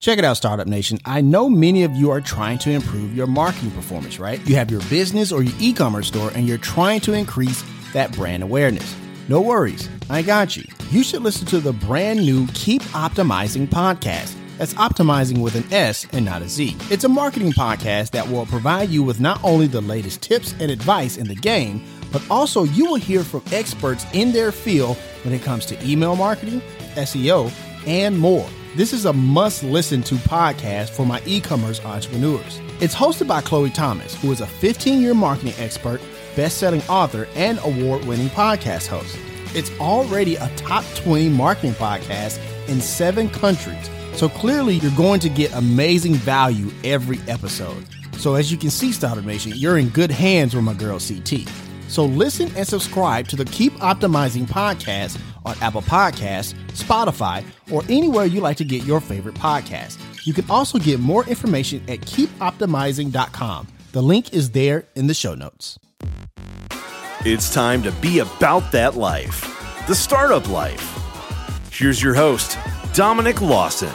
Check it out, Startup Nation. I know many of you are trying to improve your marketing performance, right? You have your business or your e commerce store and you're trying to increase that brand awareness. No worries, I got you. You should listen to the brand new Keep Optimizing podcast. That's optimizing with an S and not a Z. It's a marketing podcast that will provide you with not only the latest tips and advice in the game, but also you will hear from experts in their field when it comes to email marketing, SEO, and more. This is a must listen to podcast for my e commerce entrepreneurs. It's hosted by Chloe Thomas, who is a 15 year marketing expert, best selling author, and award winning podcast host. It's already a top 20 marketing podcast in seven countries. So clearly, you're going to get amazing value every episode. So, as you can see, Startup Nation, you're in good hands with my girl CT. So listen and subscribe to the Keep Optimizing podcast on Apple Podcasts, Spotify, or anywhere you like to get your favorite podcast. You can also get more information at keepoptimizing.com. The link is there in the show notes. It's time to be about that life, the startup life. Here's your host, Dominic Lawson.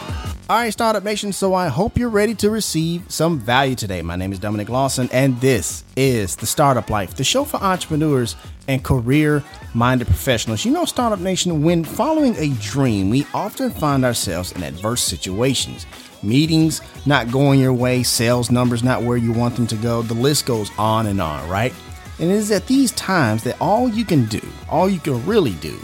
All right, Startup Nation. So I hope you're ready to receive some value today. My name is Dominic Lawson, and this is the Startup Life, the show for entrepreneurs and career minded professionals. You know, Startup Nation, when following a dream, we often find ourselves in adverse situations. Meetings not going your way, sales numbers not where you want them to go. The list goes on and on, right? And it is at these times that all you can do, all you can really do,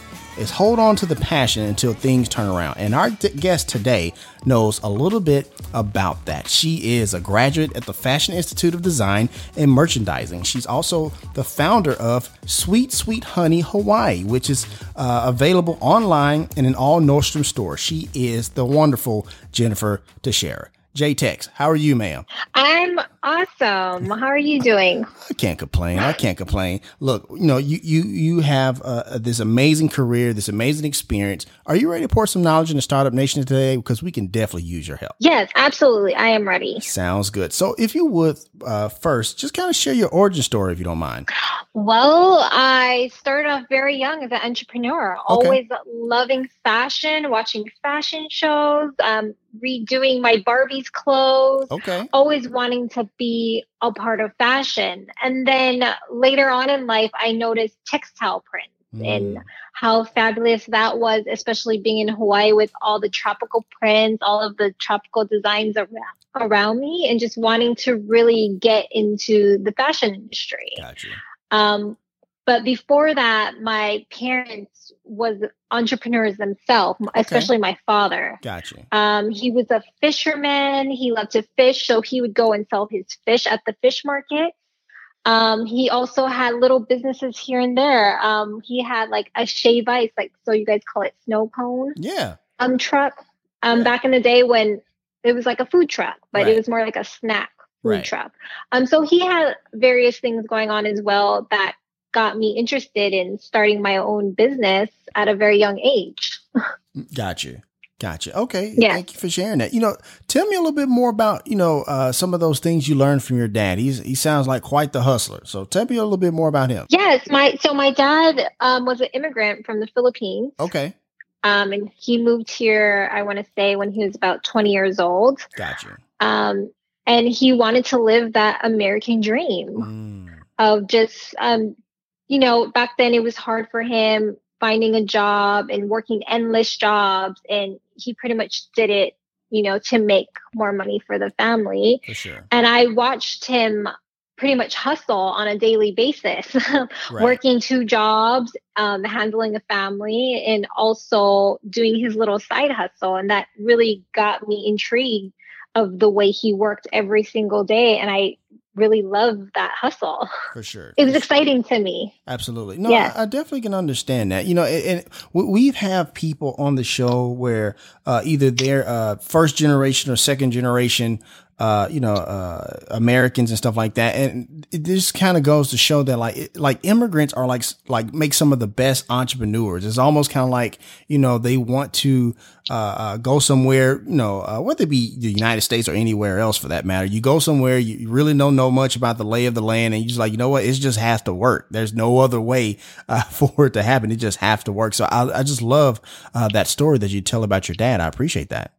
is hold on to the passion until things turn around. And our guest today knows a little bit about that. She is a graduate at the Fashion Institute of Design and Merchandising. She's also the founder of Sweet Sweet Honey Hawaii, which is uh, available online and in all Nordstrom stores. She is the wonderful Jennifer Teixeira. J Tex, how are you, ma'am? I'm awesome. How are you doing? I can't complain. I can't complain. Look, you know, you you you have uh, this amazing career, this amazing experience. Are you ready to pour some knowledge into Startup Nation today? Because we can definitely use your help. Yes, absolutely. I am ready. Sounds good. So, if you would uh, first, just kind of share your origin story, if you don't mind. Well, I started off very young as an entrepreneur, Okay. always loving fashion, watching fashion shows, um, redoing my Barbie's clothes. Okay. always wanting to be a part of fashion. And then later on in life, I noticed textile prints and Mm. how fabulous that was, especially being in Hawaii with all the tropical prints, all of the tropical designs around, around me, and just wanting to really get into the fashion industry. Gotcha. Um, but before that, my parents was entrepreneurs themselves, especially my father. Gotcha. Um, he was a fisherman. He loved to fish, so he would go and sell his fish at the fish market. Um, he also had little businesses here and there. Um, he had like a shave ice, like so you guys call it snow cone Yeah. um truck. Um, Yeah. back in the day when it was like a food truck, but Right. it was more like a snack food Right. truck. Um, so he had various things going on as well that got me interested in starting my own business at a very young age. Gotcha. Gotcha. Okay. Yeah. Thank you for sharing that. You know, tell me a little bit more about, you know, uh, some of those things you learned from your dad. He's, he sounds like quite the hustler. So tell me a little bit more about him. Yes, my so my dad um, was an immigrant from the Philippines, Okay. um, and he moved here. I want to say when he was about twenty years old, Gotcha. um, and he wanted to live that American dream Mm. of just, um, you know, back then it was hard for him finding a job and working endless jobs, and he pretty much did it, you know, to make more money for the family. For sure. And I watched him pretty much hustle on a daily basis, Right. working two jobs, um, handling a family, and also doing his little side hustle. And that really got me intrigued of the way he worked every single day. And I really love that hustle. For sure. It was exciting to me. Absolutely. No, Yes. I, I definitely can understand that. You know, and, and we- we've have people on the show where uh, either they're uh, first generation or second generation, uh, you know, uh, Americans and stuff like that. And just kind of goes to show that like, it- like immigrants are like, like make some of the best entrepreneurs. It's almost kind of like, you know, they want to, uh, uh, go somewhere, you know, uh, whether it be the United States or anywhere else for that matter. You go somewhere, you really don't know much about the lay of the land and you just like, you know what? It just has to work. There's no other way, for it to happen. It just has to work. So I, I just love, uh, that story that you tell about your dad. I appreciate that.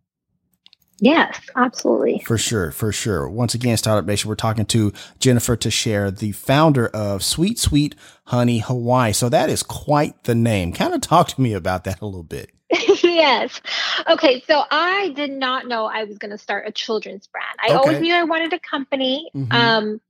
Yes, absolutely. For sure, for sure. Once again, Startup Nation, we're talking to Jennifer Teixeira, the founder of Sweet Sweet Honey Hawaii. So that is quite the name. Kind of talk to me about that a little bit. yes. Okay. So I did not know I was going to start a children's brand. I okay. always knew I wanted a company. Mm-hmm. Um,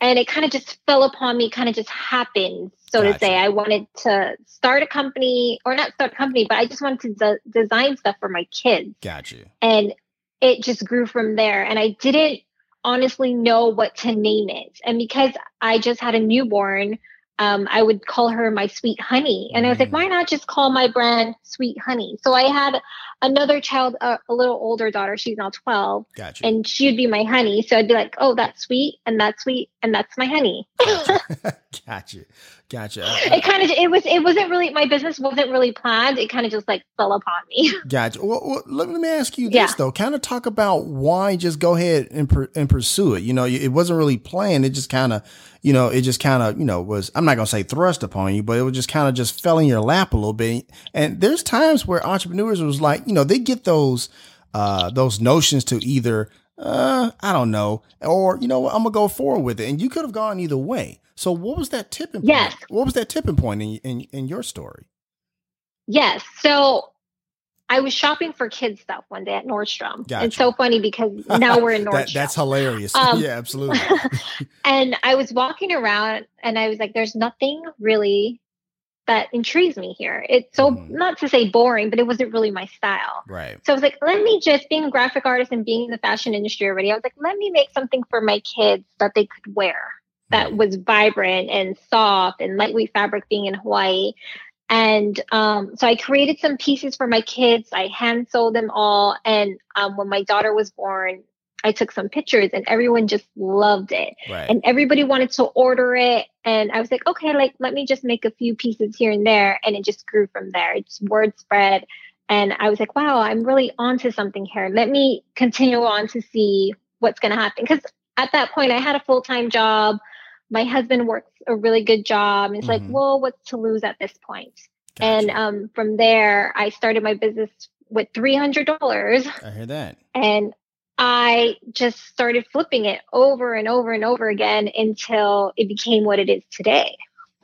and it kind of just fell upon me, kind of just happened, so gotcha. to say. I wanted to start a company, or not start a company, but I just wanted to de- design stuff for my kids. Gotcha. And it just grew from there. And I didn't honestly know what to name it. And because I just had a newborn, um, I would call her my sweet honey. And I was like, mm. why not just call my brand Sweet Honey? So I had another child, uh, a little older daughter. She's now 12. Gotcha. And she'd be my honey. So I'd be like, oh, that's sweet and that's sweet and that's my honey. gotcha. gotcha. It kind of it was it wasn't really my business wasn't really planned. It kind of just like fell upon me. Gotcha. Well, well let, me ask you this yeah. though. Kind of talk about why just go ahead and per, and pursue it. You know, it wasn't really planned. It just kind of, you know, it just kind of, you know, was I'm not gonna say thrust upon you, but it was just kind of just fell in your lap a little bit. And there's times where entrepreneurs was like, you know, they get those uh those notions to either uh, I don't know. Or, you know what, I'm gonna go forward with it. And you could have gone either way. So what was that tipping point? Yes. What was that tipping point in, in, in your story? Yes. So I was shopping for kids stuff one day at Nordstrom. Gotcha. It's so funny because now we're in Nordstrom. that, that's hilarious. Um, yeah, absolutely. and I was walking around and I was like, there's nothing really that intrigues me here. It's so mm. not to say boring, but it wasn't really my style. Right. So I was like, let me just being a graphic artist and being in the fashion industry already. I was like, let me make something for my kids that they could wear that was vibrant and soft and lightweight fabric being in Hawaii. And um, so I created some pieces for my kids. I hand sewed them all. And um, when my daughter was born, I took some pictures and everyone just loved it. Right. And everybody wanted to order it. And I was like, okay, like, let me just make a few pieces here and there. And it just grew from there. It's word spread. And I was like, wow, I'm really onto something here. Let me continue on to see what's going to happen. Because at that point, I had a full time job. My husband works a really good job. And it's mm-hmm. like, well, what's to lose at this point? Gotcha. And um, from there, I started my business with $300. I hear that. And I just started flipping it over and over and over again until it became what it is today.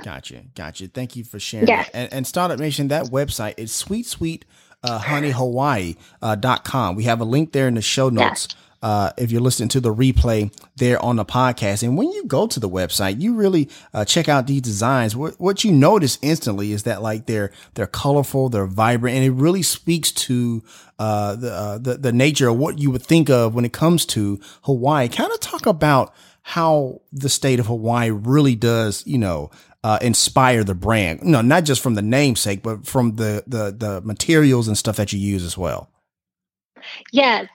Gotcha. Gotcha. Thank you for sharing. Yes. And, and Startup Nation, that website is sweet, sweet, uh, honeyhawaii, uh, dot com. We have a link there in the show notes. Yes uh, if you're listening to the replay there on the podcast. And when you go to the website, you really uh, check out these designs. What, what you notice instantly is that like they're they're colorful, they're vibrant, and it really speaks to uh, the, uh, the the nature of what you would think of when it comes to Hawaii. Kind of talk about how the state of Hawaii really does, you know, uh, inspire the brand. Know, not just from the namesake, but from the the the materials and stuff that you use as well. Yes,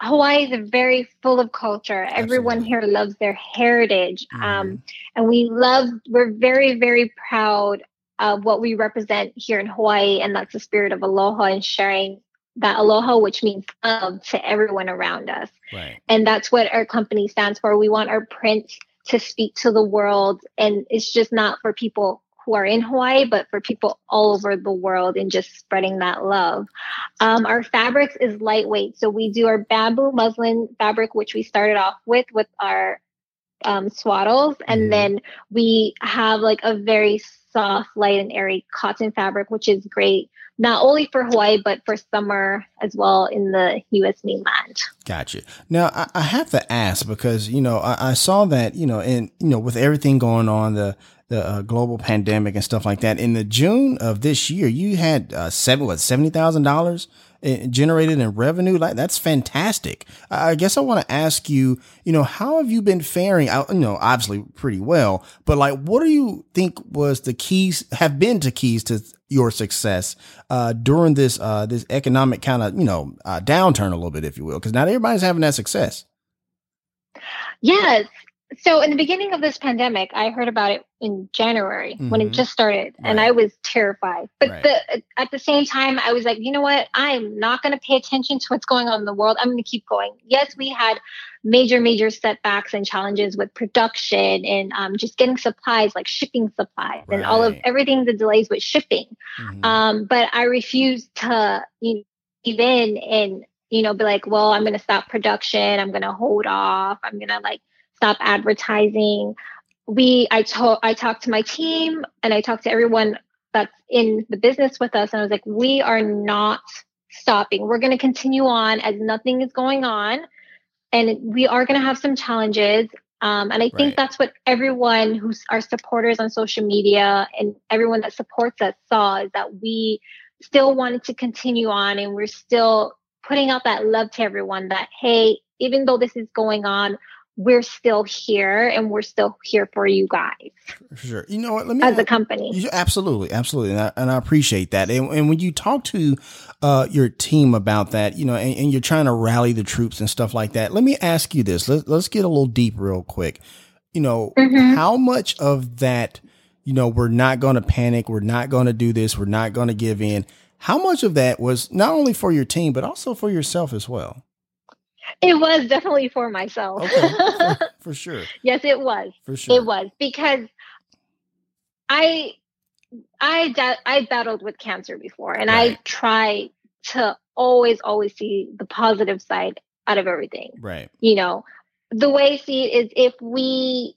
Hawaii is very full of culture. Absolutely. Everyone here loves their heritage. Mm. Um, and we love, we're very, very proud of what we represent here in Hawaii. And that's the spirit of aloha and sharing that aloha, which means love to everyone around us. Right. And that's what our company stands for. We want our print to speak to the world. And it's just not for people who are in Hawaii, but for people all over the world and just spreading that love. Um, our fabrics is lightweight. So we do our bamboo muslin fabric, which we started off with, with our um, swaddles. And mm-hmm. then we have like a very soft, light, and airy cotton fabric, which is great not only for Hawaii, but for summer as well in the U.S. mainland. Gotcha. Now, I, I have to ask because, you know, I, I, saw that, you know, and, you know, with everything going on, the, the uh, global pandemic and stuff like that. In the June of this year, you had uh, seven what seventy thousand dollars generated in revenue. Like that's fantastic. I guess I want to ask you, you know, how have you been faring? You know, obviously pretty well, but like, what do you think was the keys? Have been to keys to your success uh, during this uh, this economic kind of you know uh, downturn a little bit, if you will, because not everybody's having that success. Yes, so in the beginning of this pandemic, I heard about it in January mm-hmm. when it mm-hmm. just started, right. and I was terrified. But right. the, at the same time, I was like, you know what? I'm not going to pay attention to what's going on in the world. I'm going to keep going. Yes, we had major, major setbacks and challenges with production and um, just getting supplies, like shipping supplies, right. and all of everything. The delays with shipping, mm-hmm. um, but I refused to you know, give in and you know, be like, well, I'm going to stop production. I'm going to hold off. I'm going to like stop advertising. We, I told, I talked to my team and I talked to everyone that's in the business with us. And I was like, we are not stopping. We're going to continue on as nothing is going on. And we are going to have some challenges. Um, and I think right. that's what everyone who's our supporters on social media and everyone that supports us saw is that we still wanted to continue on and we're still putting out that love to everyone that, hey, even though this is going on, we're still here and we're still here for you guys. For Sure. You know what? Let me as a company. Absolutely, absolutely, and I, and I appreciate that. And, and, when you talk to uh, your team about that, you know, and, and, you're trying to rally the troops and stuff like that, let me ask you this. Let, let's get a little deep, real quick. You know, mm-hmm. how much of that, you know, we're not going to panic, we're not going to do this, we're not going to give in. How much of that was not only for your team but also for yourself as well? It was definitely for myself. Okay. For, for sure. yes, it was. For sure. It was because I I da- I battled with cancer before and right. I try to always always see the positive side out of everything. Right. You know, the way I see it is if we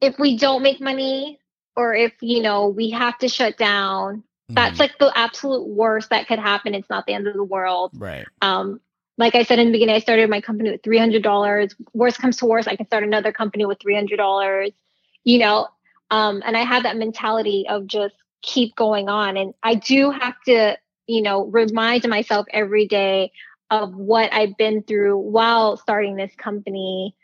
if we don't make money or if you know we have to shut down that's mm. like the absolute worst that could happen it's not the end of the world right um like I said in the beginning, I started my company with $300. Worst comes to worst, I can start another company with $300, you know? Um, and I have that mentality of just keep going on. And I do have to, you know, remind myself every day of what I've been through while starting this company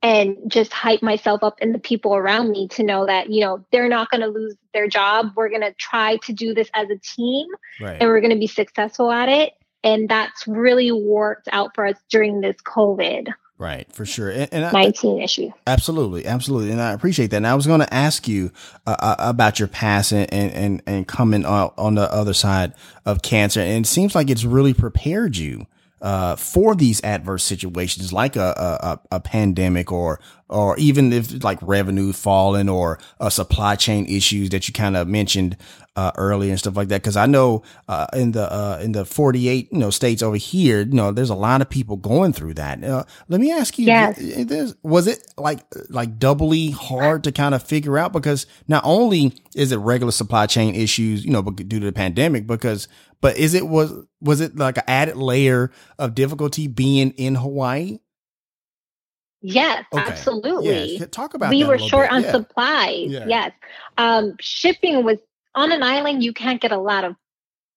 and just hype myself up and the people around me to know that, you know, they're not going to lose their job. We're going to try to do this as a team right. and we're going to be successful at it and that's really worked out for us during this COVID. Right, for sure. And, and 19 I, issue. Absolutely, absolutely. And I appreciate that. And I was going to ask you uh, uh, about your past and, and, and coming on, on the other side of cancer. And it seems like it's really prepared you uh, for these adverse situations like a, a, a pandemic or or even if like revenue falling or uh, supply chain issues that you kind of mentioned uh, earlier and stuff like that. Because I know uh, in the uh, in the 48 you know states over here, you know, there's a lot of people going through that. Uh, let me ask you, yes. was it like like doubly hard to kind of figure out? Because not only is it regular supply chain issues, you know, due to the pandemic, because but is it was was it like an added layer of difficulty being in Hawaii? Yes, okay. absolutely. Yes. Talk about we were short bit. on yeah. supplies. Yeah. Yes. Um, shipping was on an island, you can't get a lot of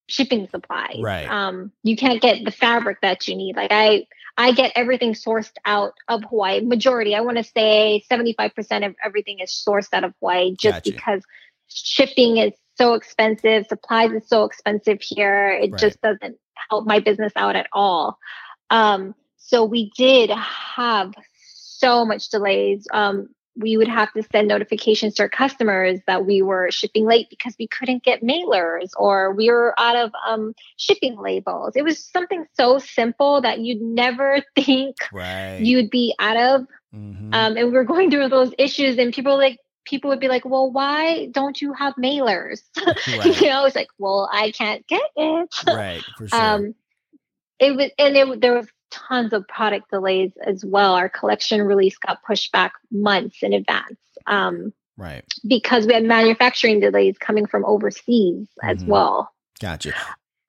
shipping supplies. Right. Um, you can't get the fabric that you need. Like I I get everything sourced out of Hawaii. Majority, I want to say 75% of everything is sourced out of Hawaii just gotcha. because shipping is so expensive, supplies is so expensive here. It right. just doesn't help my business out at all. Um, so we did have so much delays. Um, we would have to send notifications to our customers that we were shipping late because we couldn't get mailers or we were out of um, shipping labels. It was something so simple that you'd never think right. you'd be out of. Mm-hmm. Um, and we are going through those issues, and people like people would be like, "Well, why don't you have mailers?" Right. you know, it's like, "Well, I can't get it." right, for sure. Um, it was, and it, there was tons of product delays as well. Our collection release got pushed back months in advance. Um, right. Because we had manufacturing delays coming from overseas mm-hmm. as well. Gotcha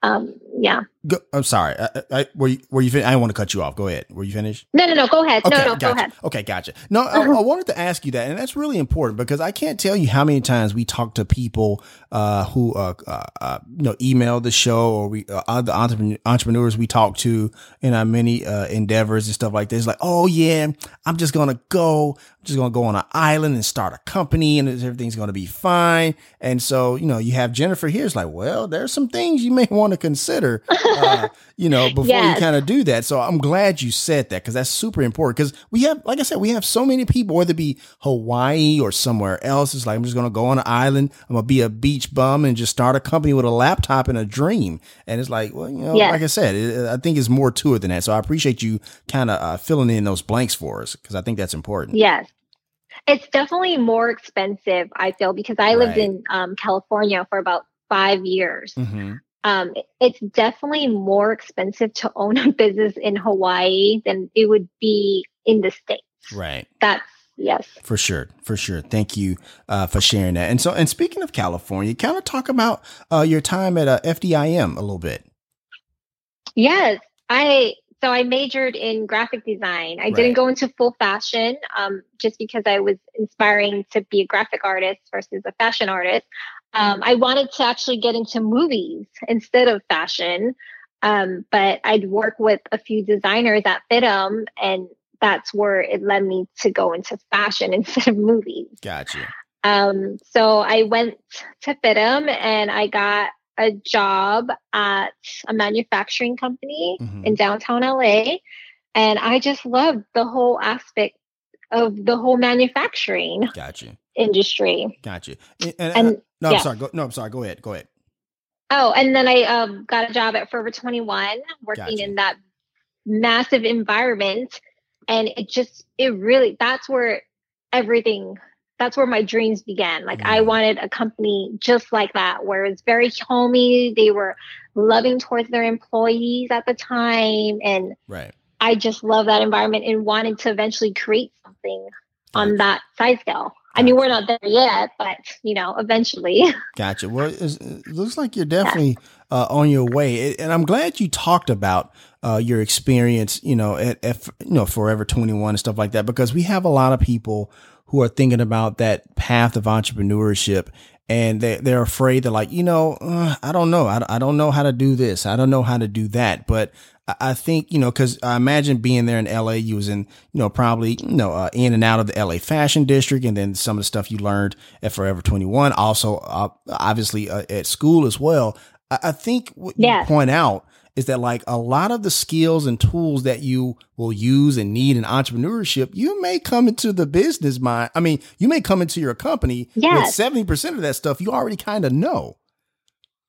um, yeah. Go, I'm sorry. I, I, were you, were you fin- I didn't want to cut you off. Go ahead. Were you finished? No, no, no. Go ahead. Okay, no, no, gotcha. go ahead. Okay, gotcha. No, I, I, wanted to ask you that, and that's really important because I can't tell you how many times we talk to people uh, who, uh, uh, uh you know, email the show or we uh, other entrepreneurs we talk to in our many uh, endeavors and stuff like this. Like, oh yeah, I'm just gonna go. I'm just gonna go on an island and start a company, and everything's gonna be fine. And so, you know, you have Jennifer here. It's like, well, there's some things you may want to consider uh, you know, before yes. you kind of do that. So I'm glad you said that because that's super important. Because we have, like I said, we have so many people, whether it be Hawaii or somewhere else. It's like, I'm just going to go on an island. I'm going to be a beach bum and just start a company with a laptop and a dream. And it's like, well, you know, yes. like I said, it, I think it's more to it than that. So I appreciate you kind of uh, filling in those blanks for us because I think that's important. Yes. It's definitely more expensive, I feel, because I lived in um, California for about five years. Mm-hmm um, it's definitely more expensive to own a business in Hawaii than it would be in the States. Right. That's yes. For sure. For sure. Thank you uh, for sharing that. And so, and speaking of California, kind of talk about uh, your time at uh, FDIM a little bit. Yes. I so I majored in graphic design. I right. didn't go into full fashion um, just because I was inspiring to be a graphic artist versus a fashion artist. Um, I wanted to actually get into movies instead of fashion, um, but I'd work with a few designers at FIDM, and that's where it led me to go into fashion instead of movies. Gotcha. Um, so I went to FIDM and I got a job at a manufacturing company mm-hmm. in downtown LA. And I just loved the whole aspect of the whole manufacturing gotcha. industry. Gotcha. And, and, and no, I'm sorry. Go, no, I'm sorry. Go ahead. Go ahead. Oh, and then I um, got a job at Forever 21 working gotcha. in that massive environment. And it just, it really, that's where everything that's where my dreams began. Like mm. I wanted a company just like that, where it's very homey. They were loving towards their employees at the time. And right. I just love that environment and wanted to eventually create something on that size scale. I mean, we're not there yet, but you know, eventually. Gotcha. Well, it looks like you're definitely uh, on your way, and I'm glad you talked about uh, your experience, you know, at, at you know Forever 21 and stuff like that, because we have a lot of people who are thinking about that path of entrepreneurship and they, they're afraid they're like, you know, uh, I don't know. I, I don't know how to do this. I don't know how to do that. But I think, you know, cause I imagine being there in LA, you was in, you know, probably, you know, uh, in and out of the LA fashion district. And then some of the stuff you learned at Forever 21, also, uh, obviously uh, at school as well. I, I think what yeah. you point out is that like a lot of the skills and tools that you will use and need in entrepreneurship, you may come into the business mind. I mean, you may come into your company yes. with 70% of that stuff you already kind of know.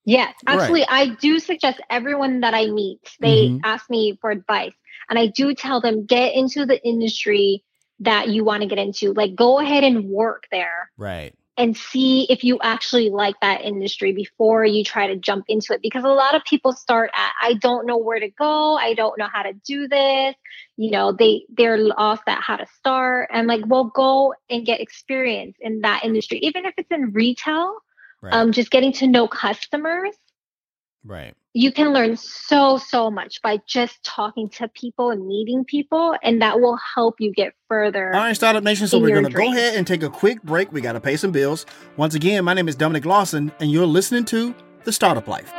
Yes, actually, right. I do suggest everyone that I meet, they mm-hmm. ask me for advice. And I do tell them get into the industry that you want to get into. Like, go ahead and work there. Right and see if you actually like that industry before you try to jump into it because a lot of people start at i don't know where to go i don't know how to do this you know they they're lost at how to start and like well go and get experience in that industry even if it's in retail right. um just getting to know customers. Right. You can learn so so much by just talking to people and meeting people and that will help you get further all right startup nation so we're going to go ahead and take a quick break. We got to pay some bills. Once again my name is dominic lawson and you're listening to the startup life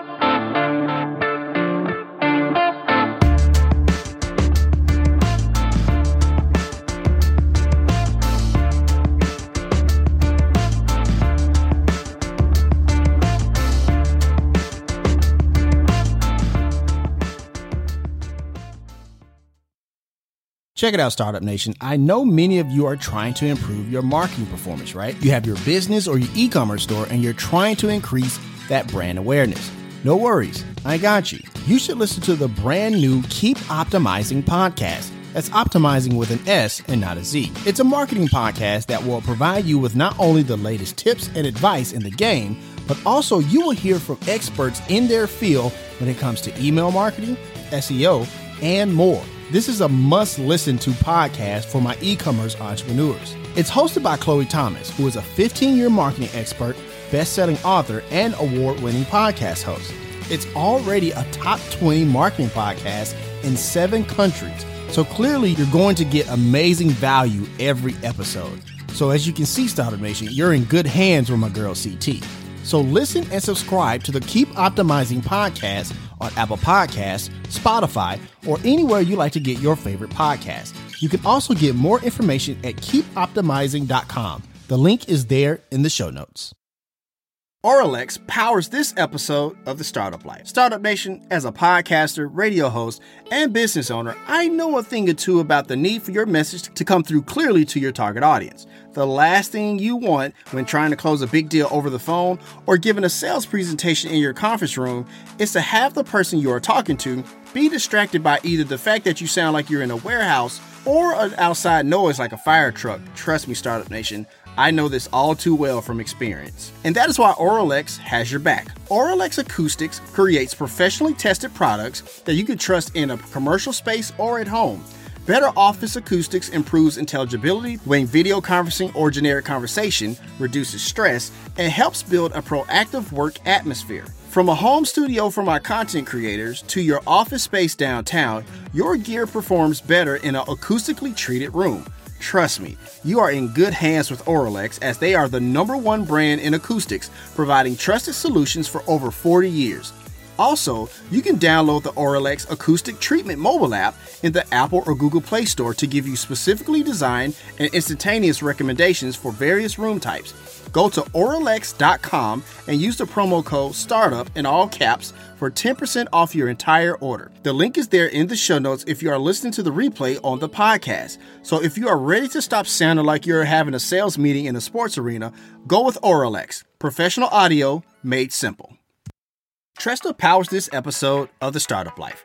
Check it out, Startup Nation. I know many of you are trying to improve your marketing performance, right? You have your business or your e commerce store and you're trying to increase that brand awareness. No worries, I got you. You should listen to the brand new Keep Optimizing podcast. That's optimizing with an S and not a Z. It's a marketing podcast that will provide you with not only the latest tips and advice in the game, but also you will hear from experts in their field when it comes to email marketing, SEO, and more. This is a must listen to podcast for my e commerce entrepreneurs. It's hosted by Chloe Thomas, who is a 15 year marketing expert, best selling author, and award winning podcast host. It's already a top 20 marketing podcast in seven countries. So clearly, you're going to get amazing value every episode. So, as you can see, Startup Nation, you're in good hands with my girl CT. So, listen and subscribe to the Keep Optimizing podcast on Apple Podcasts, Spotify, or anywhere you like to get your favorite podcast. You can also get more information at keepoptimizing.com. The link is there in the show notes. Auralex powers this episode of The Startup Life. Startup Nation, as a podcaster, radio host, and business owner, I know a thing or two about the need for your message to come through clearly to your target audience. The last thing you want when trying to close a big deal over the phone or giving a sales presentation in your conference room is to have the person you are talking to be distracted by either the fact that you sound like you're in a warehouse or an outside noise like a fire truck. Trust me, Startup Nation, I know this all too well from experience. And that is why Auralex has your back. Auralex Acoustics creates professionally tested products that you can trust in a commercial space or at home. Better office acoustics improves intelligibility when video conferencing or generic conversation, reduces stress, and helps build a proactive work atmosphere. From a home studio for my content creators to your office space downtown, your gear performs better in an acoustically treated room. Trust me, you are in good hands with Auralex as they are the number one brand in acoustics, providing trusted solutions for over 40 years. Also, you can download the Auralex Acoustic Treatment mobile app in the Apple or Google Play Store to give you specifically designed and instantaneous recommendations for various room types. Go to Auralex.com and use the promo code STARTUP in all caps for 10% off your entire order. The link is there in the show notes if you are listening to the replay on the podcast. So if you are ready to stop sounding like you're having a sales meeting in a sports arena, go with Auralex. Professional audio made simple. Tresta powers this episode of The Startup Life.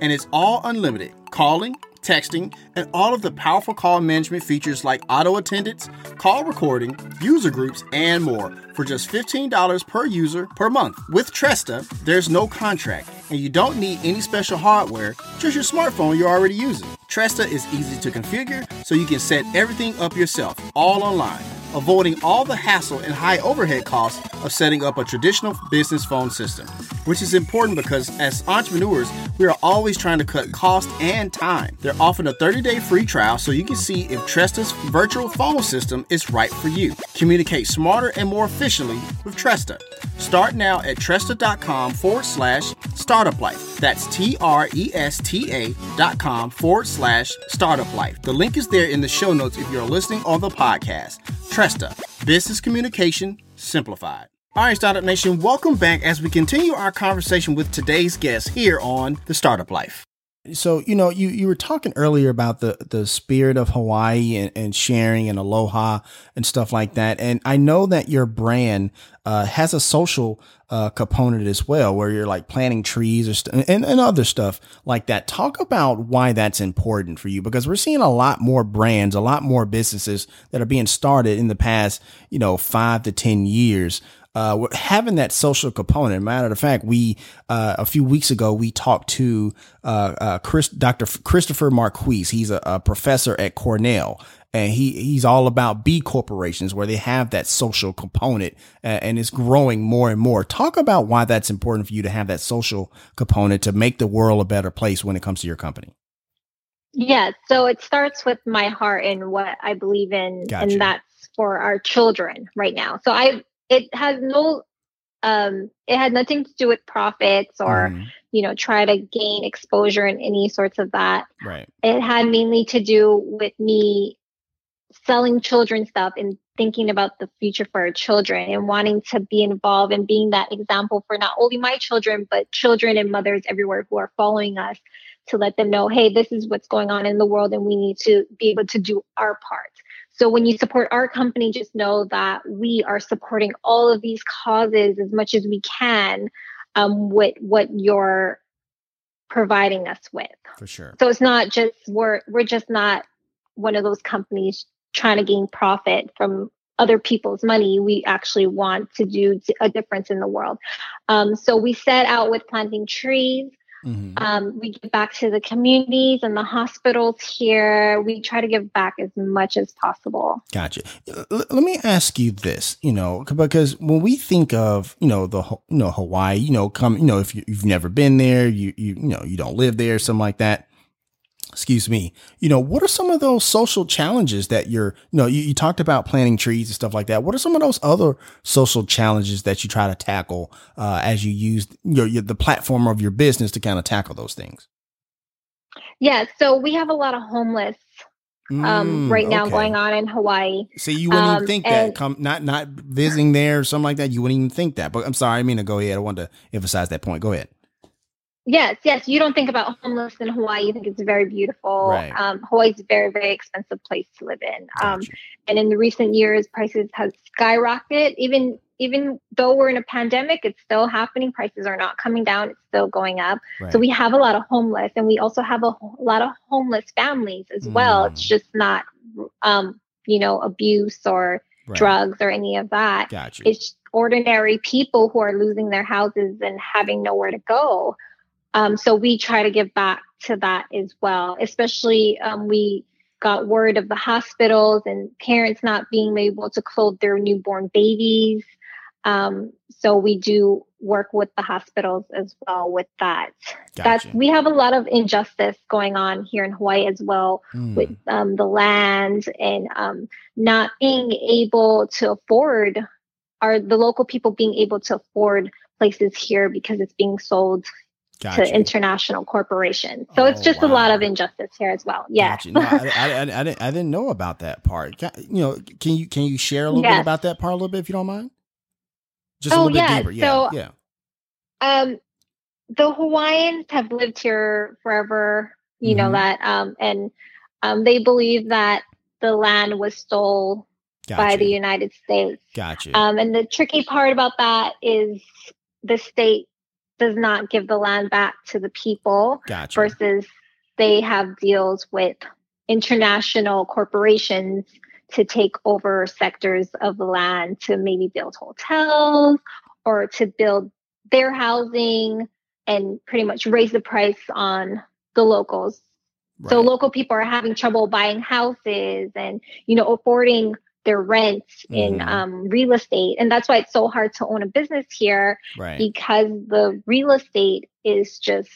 and it's all unlimited calling, texting, and all of the powerful call management features like auto attendance, call recording, user groups, and more for just $15 per user per month. With Tresta, there's no contract, and you don't need any special hardware, just your smartphone you're already using. Tresta is easy to configure, so you can set everything up yourself, all online avoiding all the hassle and high overhead costs of setting up a traditional business phone system, which is important because as entrepreneurs, we are always trying to cut cost and time. They're offering a 30 day free trial so you can see if Tresta's virtual phone system is right for you. Communicate smarter and more efficiently with Tresta. Start now at Tresta.com forward slash startup life. That's T R E S T A dot com forward slash startup life. The link is there in the show notes if you're listening on the podcast. Tresta, business communication simplified. All right, Startup Nation, welcome back as we continue our conversation with today's guest here on The Startup Life. So, you know, you, you were talking earlier about the, the spirit of Hawaii and, and sharing and aloha and stuff like that. And I know that your brand uh, has a social uh, component as well, where you're like planting trees or st- and, and other stuff like that. Talk about why that's important for you because we're seeing a lot more brands, a lot more businesses that are being started in the past, you know, five to 10 years uh, having that social component. Matter of fact, we uh, a few weeks ago we talked to uh, uh Chris, Dr. Christopher Marquis. He's a, a, professor at Cornell, and he he's all about B corporations where they have that social component, and it's growing more and more. Talk about why that's important for you to have that social component to make the world a better place when it comes to your company. Yeah, so it starts with my heart and what I believe in, gotcha. and that's for our children right now. So I it has no um it had nothing to do with profits or mm. you know try to gain exposure in any sorts of that. Right. It had mainly to do with me selling children stuff and thinking about the future for our children and wanting to be involved and being that example for not only my children but children and mothers everywhere who are following us to let them know hey this is what's going on in the world and we need to be able to do our part so when you support our company, just know that we are supporting all of these causes as much as we can um, with what you're providing us with. For sure. So it's not just we're we're just not one of those companies trying to gain profit from other people's money. We actually want to do a difference in the world. Um, so we set out with planting trees. Mm-hmm. Um, we give back to the communities and the hospitals here. We try to give back as much as possible. Gotcha. L- let me ask you this, you know, because when we think of, you know, the, you know, Hawaii, you know, come, you know, if you, have never been there, you, you, you know, you don't live there, something like that excuse me, you know, what are some of those social challenges that you're, you know, you, you, talked about planting trees and stuff like that. What are some of those other social challenges that you try to tackle uh, as you use your, your, the platform of your business to kind of tackle those things? Yeah, so we have a lot of homeless um, Mm, right now okay. going on in Hawaii. See, you wouldn't even Um, think that. Come, not not visiting there or something like that. You wouldn't even think that. But I'm sorry, I mean to go ahead. I wanted to emphasize that point. Go ahead. Yes, yes. You don't think about homeless in Hawaii. You think it's very beautiful. Right. Um, Hawaii's a very, very expensive place to live in. Um, Gotcha. and in the recent years, prices have skyrocketed. Even even though we're in a pandemic, it's still happening. Prices are not coming down. It's still going up. Right. So we have a lot of homeless, and we also have a ho- lot of homeless families as well. It's Mm. just not, um, you know, abuse or Right. drugs or any of that. Gotcha. It's ordinary people who are losing their houses and having nowhere to go. Um, so we try to give back to that as well. Especially, um, we got word of the hospitals and parents not being able to clothe their newborn babies. Um, so we do work with the hospitals as well with that. That's we have a lot of injustice going on here in Hawaii as well Mm. with um, the land and um, not being able to afford, are the local people being able to afford places here because it's being sold Gotcha. to international corporations. So it's Oh, just a lot of injustice here as well. Yes. Gotcha. No, I, I, I, I, didn't, I didn't know about that part. You know, can you can you share a little bit about that part a little bit if you don't mind? Just a Oh, little bit deeper. Yeah. So- yeah. um, the Hawaiians have lived here forever. You know Mhm. that, um, and um, they believe that the land was stole Gotcha. by the United States. gotcha. Um, and the tricky part about that is the state does not give the land back to the people gotcha. versus they have deals with international corporations to take over sectors of the land to maybe build hotels or to build their housing and pretty much raise the price on the locals. So local people are having trouble buying houses and you know affording their rents in Mhm. um, real estate, and that's why it's so hard to own a business here right. because the real estate is just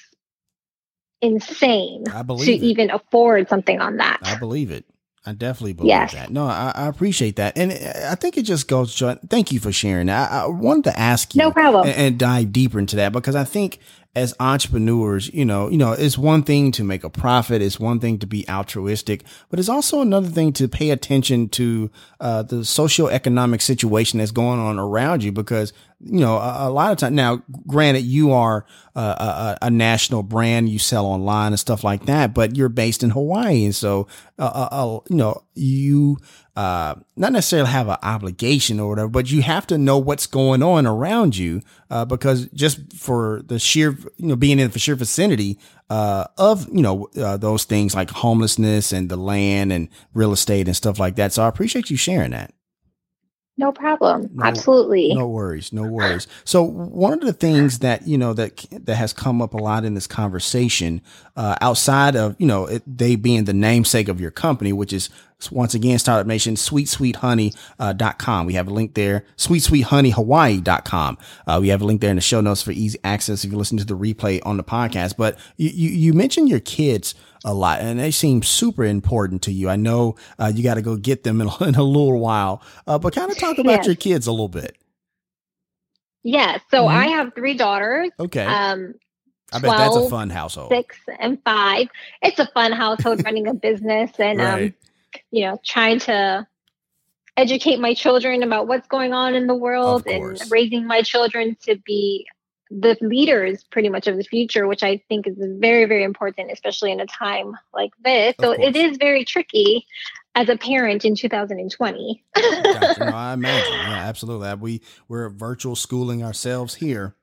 insane I to believe it. even afford something on that. I believe it. I definitely believe Yes. that. No, I, I appreciate that, and I think it just goes. To, thank you for sharing that. I, I wanted to ask you, No problem. and, and dive deeper into that because I think as entrepreneurs, you know, you know, it's one thing to make a profit, it's one thing to be altruistic, but it's also another thing to pay attention to uh, the socioeconomic situation that's going on around you because you know a, a lot of time now granted you are uh, a, a national brand you sell online and stuff like that but you're based in hawaii and so uh, uh, uh, you know you uh, not necessarily have an obligation or whatever but you have to know what's going on around you uh, because just for the sheer you know being in the sheer vicinity uh, of you know uh, those things like homelessness and the land and real estate and stuff like that. So i appreciate you sharing that no problem. No- Absolutely. no worries, no worries. So one of the things that you know that that has come up a lot in this conversation, uh, outside of you know it, they being the namesake of your company, which is once again Startup Nation, sweetsweethoney uh, dot com. We have a link there, sweetsweethoneyhawaii.com. Uh, we have a link there in the show notes for easy access if you listen to the replay on the podcast. But you you, you mentioned your kids a lot, and they seem super important to you. I know uh, you got to go get them in, a- in a little while, uh, but kind of talk about Yes. your kids a little bit. Yeah. So Mhm. I have three daughters. Okay, Um, I bet that's a fun household. six and five. It's a fun household running a business and Right. um, you know, trying to educate my children about what's going on in the world and raising my children to be the leaders pretty much of the future, which I think is very, very important, especially in a time like this. Of So it is very tricky as a parent in 2020. Gotcha. No, I imagine. Yeah, absolutely. We we're virtual schooling ourselves here.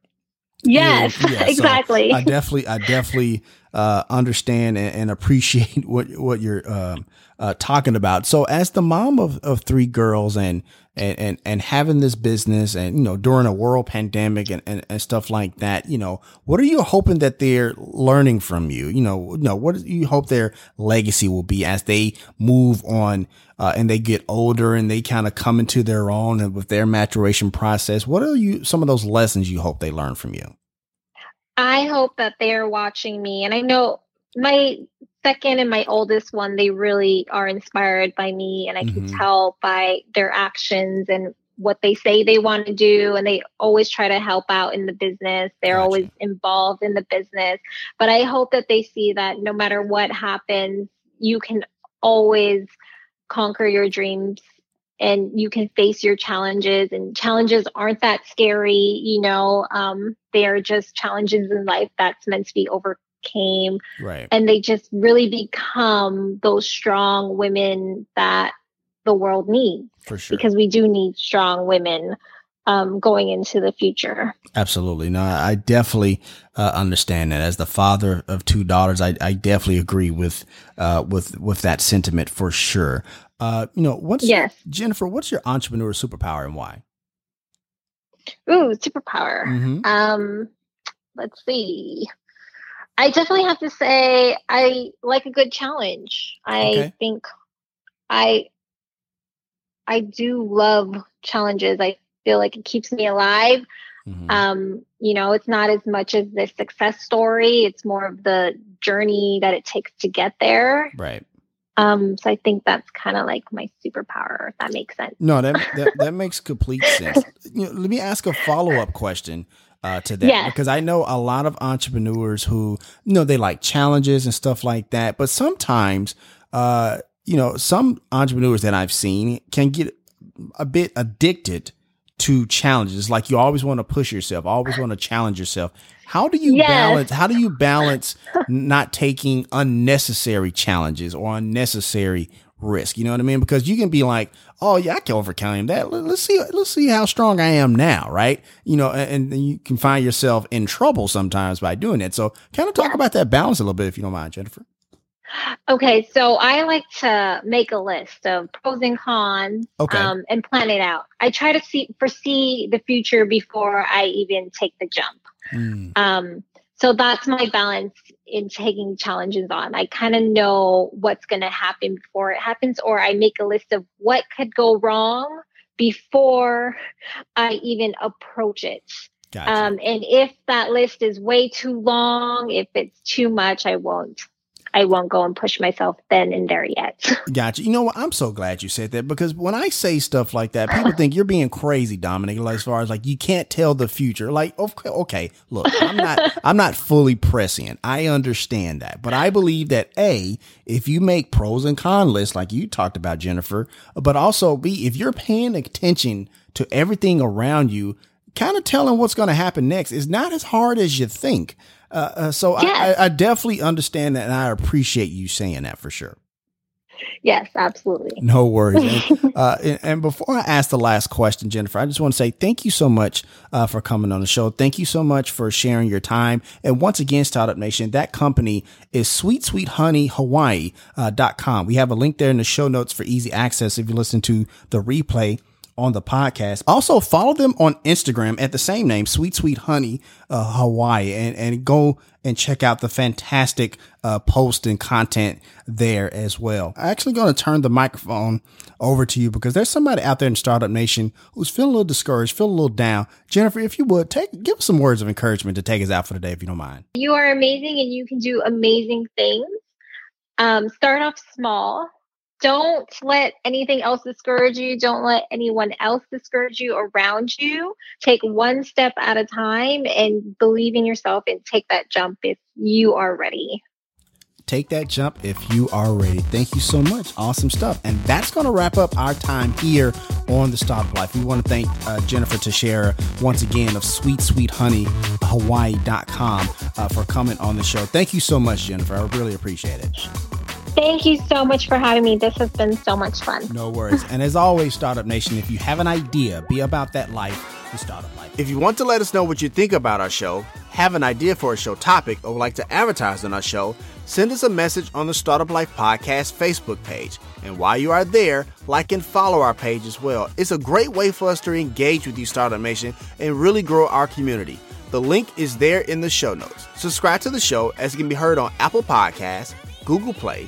yes, Yeah, yeah, so exactly. I definitely, I definitely uh, understand and, and appreciate what what you're um, uh, talking about. So, as the mom of, of three girls and, and and and having this business, and you know, during a world pandemic and, and, and stuff like that, you know, what are you hoping that they're learning from you? You know, you know, what do you hope their legacy will be as they move on? Uh, and they get older and they kind of come into their own and with their maturation process. What are you some of those lessons you hope they learn from you? I hope that they're watching me. And I know my second and my oldest one, they really are inspired by me. And I Mhm. can tell by their actions and what they say they want to do. And they always try to help out in the business. They're Gotcha. always involved in the business. But I hope that they see that no matter what happens, you can always conquer your dreams and you can face your challenges and challenges aren't that scary you know um, they are just challenges in life that's meant to be overcame right and they just really become those strong women that the world needs for sure because we do need strong women um, going into the future. Absolutely. No, I definitely uh, understand that. As the father of two daughters, I, I definitely agree with uh, with with that sentiment for sure. Uh, you know, what's yes. Jennifer? What's your entrepreneur superpower and why? Ooh, superpower. Mm-hmm. Um, let's see. I definitely have to say I like a good challenge. I okay. think I I do love challenges. I feel like it keeps me alive. Mm-hmm. Um, you know, it's not as much as the success story, it's more of the journey that it takes to get there. Right. Um, so I think that's kind of like my superpower, if that makes sense. No, that that, that makes complete sense. You know, let me ask a follow up question uh, to that yes. because I know a lot of entrepreneurs who you know they like challenges and stuff like that, but sometimes uh, you know some entrepreneurs that I've seen can get a bit addicted to challenges. Like you always want to push yourself, always want to challenge yourself. How do you yes. balance? How do you balance not taking unnecessary challenges or unnecessary risk? You know what I mean? Because you can be like, "Oh yeah, I can overcome that. Let's see, let's see how strong I am now." Right? You know, and, and you can find yourself in trouble sometimes by doing it. So, kind of talk yeah. about that balance a little bit, if you don't mind, Jennifer. Okay, so I like to make a list of pros and cons okay. um, and plan it out. I try to see foresee the future before I even take the jump. Mm. Um, so that's my balance in taking challenges on. I kind of know what's going to happen before it happens, or I make a list of what could go wrong before I even approach it. Gotcha. Um, and if that list is way too long, if it's too much, I won't I won't go and push myself then and there yet. gotcha. You know what? I'm so glad you said that because when I say stuff like that, people think you're being crazy, Dominic. Like, as far as like you can't tell the future. Like, okay, okay, look, I'm not, I'm not fully prescient. I understand that, but I believe that a, if you make pros and cons lists like you talked about, Jennifer, but also b, if you're paying attention to everything around you, kind of telling what's going to happen next is not as hard as you think. Uh, uh, so yes. I, I, definitely understand that, and I appreciate you saying that for sure. Yes, absolutely. No worries. and, uh, and, before I ask the last question, Jennifer, I just want to say thank you so much uh, for coming on the show. Thank you so much for sharing your time. And once again, Startup Nation, that company is Sweet Sweet Honey Hawaii uh, com. We have a link there in the show notes for easy access if you listen to the replay on the podcast. Also follow them on Instagram at the same name, Sweet Sweet Honey uh, Hawaii, and and go and check out the fantastic uh, post and content there as well. I'm actually going to turn the microphone over to you because there's somebody out there in Startup Nation who's feeling a little discouraged, feeling a little down. Jennifer, if you would take give us some words of encouragement to take us out for the day, if you don't mind. You are amazing, and you can do amazing things. Um, start off small don't let anything else discourage you. Don't let anyone else discourage you around you. Take one step at a time and believe in yourself and take that jump if you are ready. Take that jump if you are ready. Thank you so much. Awesome stuff. And that's going to wrap up our time here on the Startup Life. We want to thank uh, Jennifer Teixeira once again of Sweet Sweet Honey Hawaii.com uh, for coming on the show. Thank you so much, Jennifer. I really appreciate it. Thank you so much for having me. This has been so much fun. No worries. and as always, Startup Nation, if you have an idea, be about that life, the startup life. If you want to let us know what you think about our show, have an idea for a show topic, or would like to advertise on our show, send us a message on the Startup Life Podcast Facebook page. And while you are there, like and follow our page as well. It's a great way for us to engage with you, Startup Nation, and really grow our community. The link is there in the show notes. Subscribe to the show as it can be heard on Apple Podcasts, Google Play,